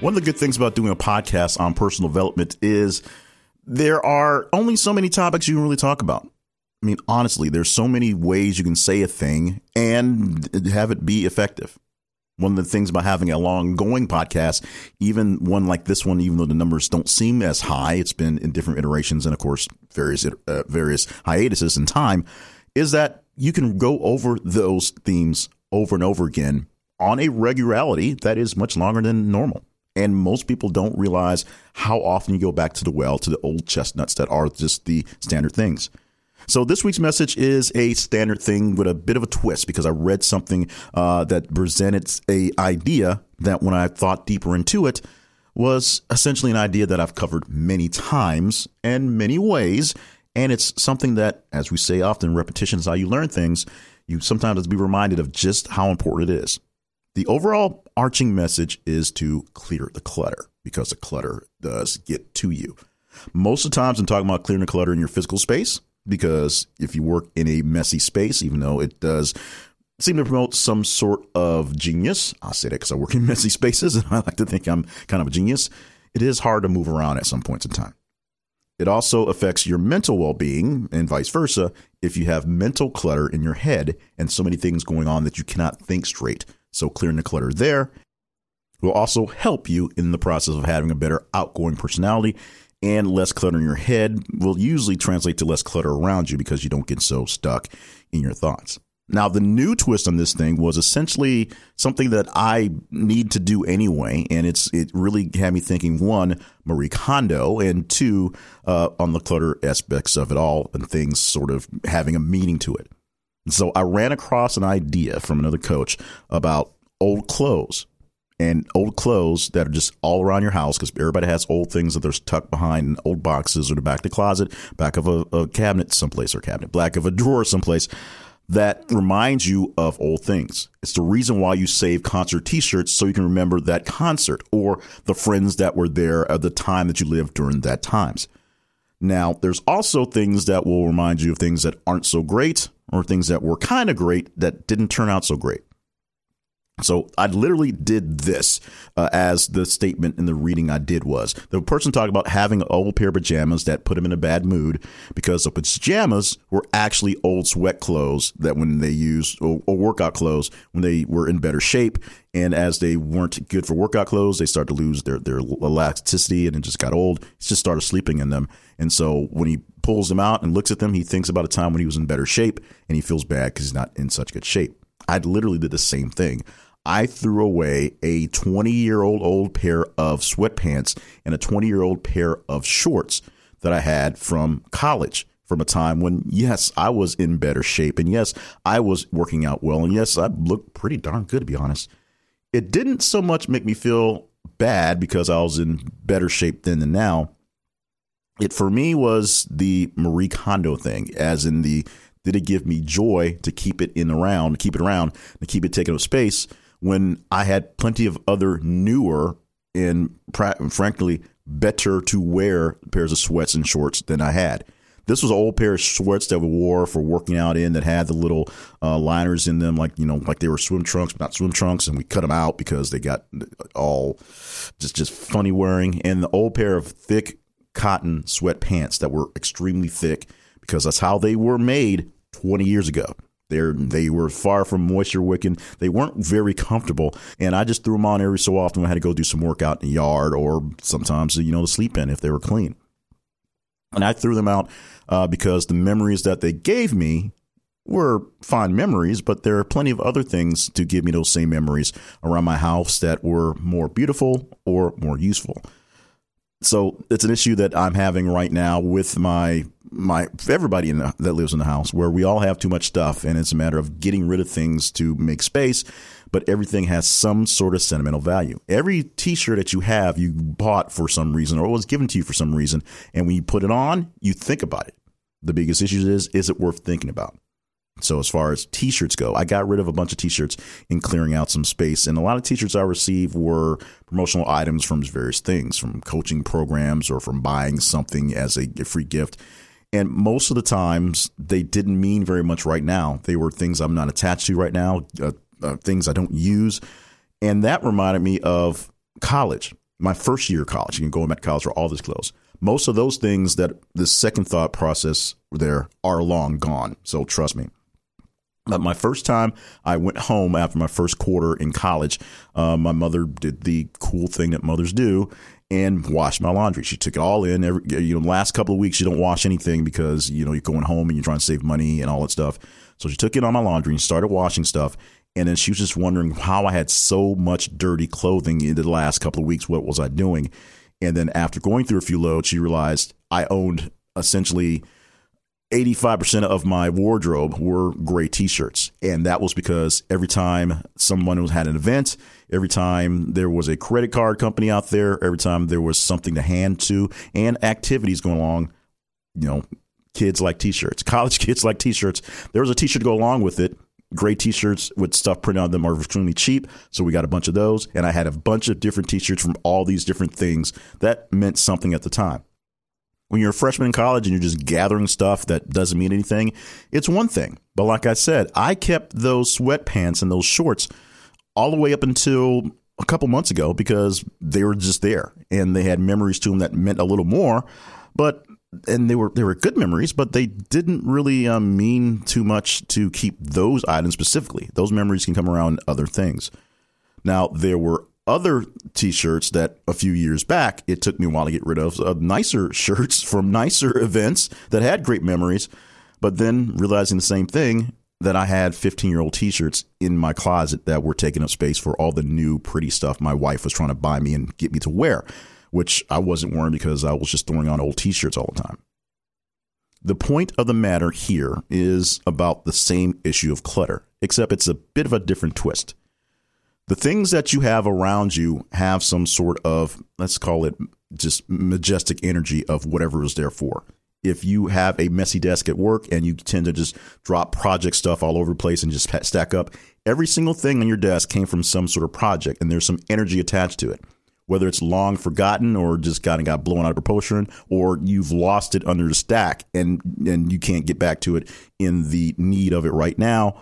One of the good things about doing a podcast on personal development is there are only so many topics you can really talk about. I mean, honestly, there's so many ways you can say a thing and have it be effective. One of the things about having a long going podcast, even one like this one, even though the numbers don't seem as high, it's been in different iterations and of course various uh, various hiatuses in time, is that you can go over those themes over and over again on a regularity that is much longer than normal. And most people don't realize how often you go back to the well, to the old chestnuts that are just the standard things. So this week's message is a standard thing with a bit of a twist because I read something uh, that presented a idea that when I thought deeper into it was essentially an idea that I've covered many times and many ways. And it's something that, as we say often, repetition is how you learn things. You sometimes be reminded of just how important it is. The overall arching message is to clear the clutter because the clutter does get to you. Most of the times I'm talking about clearing the clutter in your physical space because if you work in a messy space, even though it does seem to promote some sort of genius, I'll say that because I work in messy spaces and I like to think I'm kind of a genius, it is hard to move around at some points in time. It also affects your mental well being and vice versa if you have mental clutter in your head and so many things going on that you cannot think straight. So clearing the clutter there will also help you in the process of having a better outgoing personality and less clutter in your head will usually translate to less clutter around you because you don't get so stuck in your thoughts. Now, the new twist on this thing was essentially something that I need to do anyway, and it's it really had me thinking one, Marie Kondo, and two, uh, on the clutter aspects of it all and things sort of having a meaning to it. So I ran across an idea from another coach about old clothes and old clothes that are just all around your house because everybody has old things that they're tucked behind old boxes or the back of the closet, back of a, a cabinet someplace or cabinet, back of a drawer someplace that reminds you of old things. It's the reason why you save concert t-shirts so you can remember that concert or the friends that were there at the time that you lived during that times. Now, there's also things that will remind you of things that aren't so great or things that were kind of great that didn't turn out so great. So I literally did this uh, as the statement in the reading I did was the person talked about having an old pair of pajamas that put him in a bad mood because the pajamas were actually old sweat clothes that when they used or, or workout clothes when they were in better shape and as they weren't good for workout clothes they started to lose their their elasticity and it just got old. He just started sleeping in them and so when he pulls them out and looks at them he thinks about a time when he was in better shape and he feels bad because he's not in such good shape. I literally did the same thing. I threw away a 20 year old old pair of sweatpants and a 20 year old pair of shorts that I had from college from a time when, yes, I was in better shape. And yes, I was working out well. And yes, I looked pretty darn good, to be honest. It didn't so much make me feel bad because I was in better shape then than now. It for me was the Marie Kondo thing, as in the did it give me joy to keep it in around, keep it around, to keep it taking up space when I had plenty of other newer and frankly better to wear pairs of sweats and shorts than I had. This was an old pair of sweats that we wore for working out in that had the little uh, liners in them, like you know, like they were swim trunks, but not swim trunks, and we cut them out because they got all just just funny wearing. And the old pair of thick cotton sweatpants that were extremely thick because that's how they were made 20 years ago. They're, they were far from moisture wicking. They weren't very comfortable. And I just threw them on every so often. When I had to go do some work out in the yard or sometimes, you know, to sleep in if they were clean. And I threw them out uh, because the memories that they gave me were fond memories, but there are plenty of other things to give me those same memories around my house that were more beautiful or more useful. So it's an issue that I'm having right now with my my everybody the, that lives in the house where we all have too much stuff and it's a matter of getting rid of things to make space but everything has some sort of sentimental value. Every t-shirt that you have you bought for some reason or was given to you for some reason and when you put it on you think about it. The biggest issue is is it worth thinking about so as far as t-shirts go, I got rid of a bunch of t-shirts in clearing out some space. And a lot of t-shirts I received were promotional items from various things, from coaching programs or from buying something as a free gift. And most of the times they didn't mean very much right now. They were things I'm not attached to right now, uh, uh, things I don't use. And that reminded me of college, my first year of college. You can go back to college for all this clothes most of those things that the second thought process there are long gone. So trust me. But my first time I went home after my first quarter in college, uh, my mother did the cool thing that mothers do and washed my laundry. She took it all in. Every you know, last couple of weeks you don't wash anything because you know you're going home and you're trying to save money and all that stuff. So she took it on my laundry and started washing stuff. And then she was just wondering how I had so much dirty clothing in the last couple of weeks. What was I doing? And then after going through a few loads, she realized I owned essentially 85% of my wardrobe were gray t-shirts. And that was because every time someone had an event every time there was a credit card company out there every time there was something to hand to and activities going along you know kids like t-shirts college kids like t-shirts. There was a t-shirt to go along with it. Gray t-shirts with stuff printed on them are extremely cheap. So we got a bunch of those. And i had a bunch of different t-shirts from all these different things. That meant something at the time when you're a freshman in college and you're just gathering stuff that doesn't mean anything, it's one thing. But like I said, I kept those sweatpants and those shorts all the way up until a couple months ago because they were just there and they had memories to them that meant a little more. But and they were they were good memories, but they didn't really um, mean too much to keep those items specifically. Those memories can come around other things. Now there were other t-shirts that a few years back it took me a while to get rid of uh, nicer shirts from nicer events that had great memories but then realizing the same thing that I had 15 year old t-shirts in my closet that were taking up space for all the new pretty stuff my wife was trying to buy me and get me to wear which I wasn't wearing because I was just throwing on old t-shirts all the time. The point of the matter here is about the same issue of clutter except it's a bit of a different twist the things that you have around you have some sort of, let's call it just majestic energy of whatever is there for. If you have a messy desk at work and you tend to just drop project stuff all over the place and just stack up, every single thing on your desk came from some sort of project and there's some energy attached to it. Whether it's long forgotten or just kind of got blown out of proportion, or you've lost it under the stack and and you can't get back to it in the need of it right now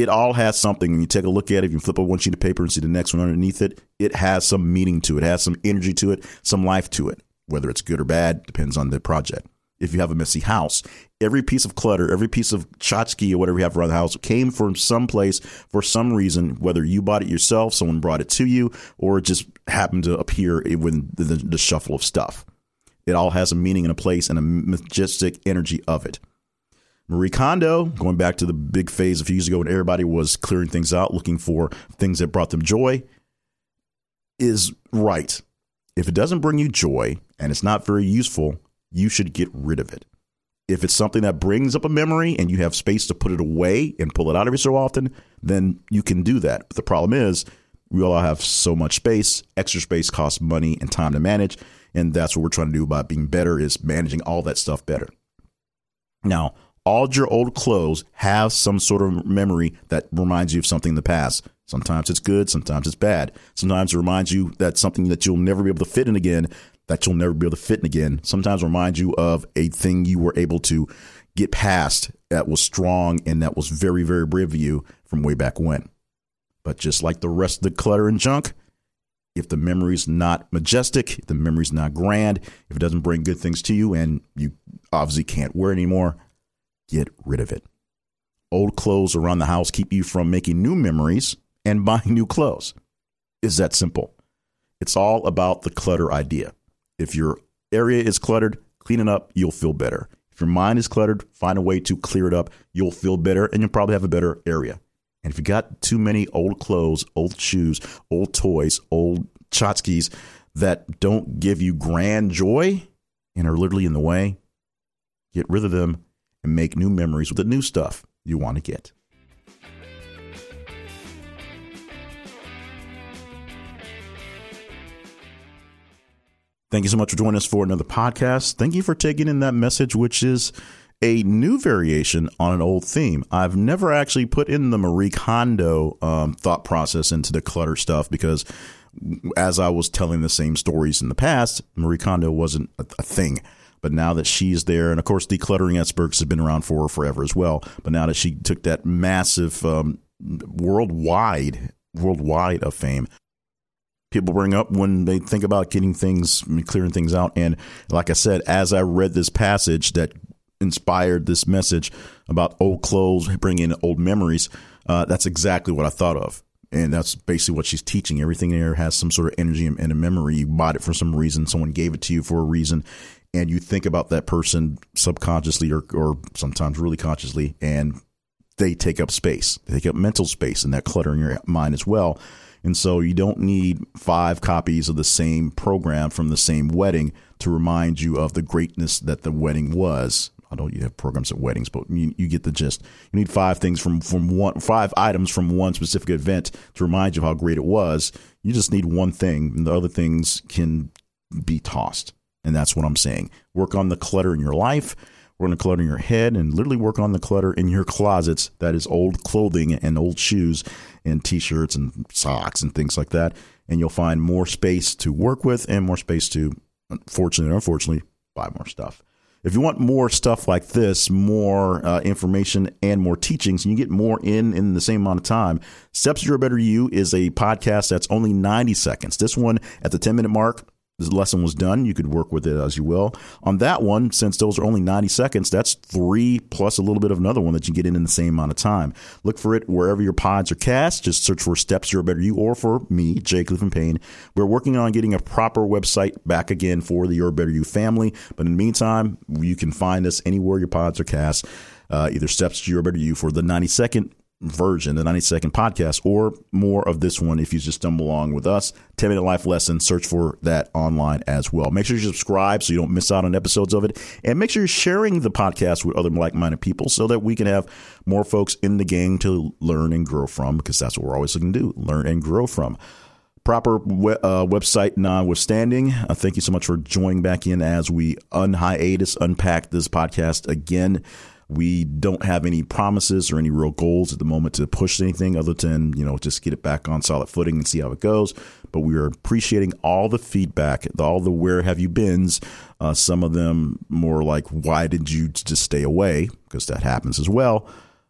it all has something. When you take a look at it, if you flip up one sheet of paper and see the next one underneath it, it has some meaning to it, has some energy to it, some life to it. Whether it's good or bad depends on the project. If you have a messy house, every piece of clutter, every piece of tchotchke or whatever you have around the house came from some place for some reason, whether you bought it yourself, someone brought it to you, or it just happened to appear with the, the, the shuffle of stuff. It all has a meaning and a place and a majestic energy of it. Marie Kondo, going back to the big phase a few years ago when everybody was clearing things out, looking for things that brought them joy, is right. If it doesn't bring you joy and it's not very useful, you should get rid of it. If it's something that brings up a memory and you have space to put it away and pull it out every so often, then you can do that. But the problem is, we all have so much space. Extra space costs money and time to manage. And that's what we're trying to do about being better is managing all that stuff better. Now, all your old clothes have some sort of memory that reminds you of something in the past. Sometimes it's good, sometimes it's bad. Sometimes it reminds you that something that you'll never be able to fit in again, that you'll never be able to fit in again. Sometimes reminds you of a thing you were able to get past that was strong and that was very, very brave of you from way back when. But just like the rest of the clutter and junk, if the memory's not majestic, if the memory's not grand, if it doesn't bring good things to you and you obviously can't wear anymore, get rid of it. Old clothes around the house keep you from making new memories and buying new clothes. Is that simple? It's all about the clutter idea. If your area is cluttered, clean it up, you'll feel better. If your mind is cluttered, find a way to clear it up, you'll feel better and you'll probably have a better area. And if you got too many old clothes, old shoes, old toys, old tchotchkes that don't give you grand joy and are literally in the way, get rid of them, and make new memories with the new stuff you want to get. Thank you so much for joining us for another podcast. Thank you for taking in that message, which is a new variation on an old theme. I've never actually put in the Marie Kondo um, thought process into the clutter stuff because as I was telling the same stories in the past, Marie Kondo wasn't a, a thing. But now that she's there, and of course, decluttering experts has been around for forever as well. But now that she took that massive um, worldwide, worldwide of fame, people bring up when they think about getting things, clearing things out. And like I said, as I read this passage that inspired this message about old clothes, bringing old memories, uh, that's exactly what I thought of. And that's basically what she's teaching. Everything there has some sort of energy and a memory. You bought it for some reason. Someone gave it to you for a reason. And you think about that person subconsciously or, or sometimes really consciously, and they take up space. They take up mental space and that clutter in your mind as well. And so you don't need five copies of the same program from the same wedding to remind you of the greatness that the wedding was. I don't you have programs at weddings, but you, you, get the gist. You need five things from from one five items from one specific event to remind you of how great it was. You just need one thing, and the other things can be tossed. And that's what I'm saying. Work on the clutter in your life Work on the clutter in your head and literally work on the clutter in your closets. That is old clothing and old shoes and t shirts and socks and things like that. And you'll find more space to work with and more space to, unfortunately or unfortunately, buy more stuff. If you want more stuff like this, more uh, information and more teachings, and you get more in in the same amount of time, Steps to a Better You is a podcast that's only 90 seconds. This one at the 10 minute mark the lesson was done. You could work with it as you will. On that one, since those are only 90 seconds, that's three plus a little bit of another one that you get in in the same amount of time. Look for it wherever your pods are cast. Just search for Steps Your Better You or for me, Jay Clifton Payne. We're working on getting a proper website back again for the Your Better You family. But in the meantime, you can find us anywhere your pods are cast. Uh, either Steps to Your Better You for the 90 second version, the 90 second podcast, or more of this one if you just stumble along with us. 10 minute life lesson, search for that online as well. Make sure you subscribe so you don't miss out on episodes of it. And make sure you're sharing the podcast with other like minded people so that we can have more folks in the game to learn and grow from because that's what we're always looking to do learn and grow from. Proper we- uh, website notwithstanding, uh, thank you so much for joining back in as we unhiatus unpack this podcast again. We don't have any promises or any real goals at the moment to push anything other than, you know, just get it back on solid footing and see how it goes. But we are appreciating all the feedback, all the where have you beens. Uh, some of them more like, why did you just stay away? Because that happens as well.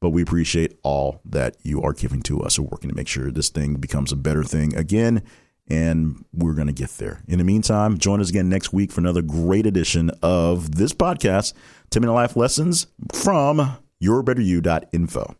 But we appreciate all that you are giving to us. We're working to make sure this thing becomes a better thing again and we're going to get there. In the meantime, join us again next week for another great edition of this podcast, 10 Minute Life Lessons from yourbetteryou.info.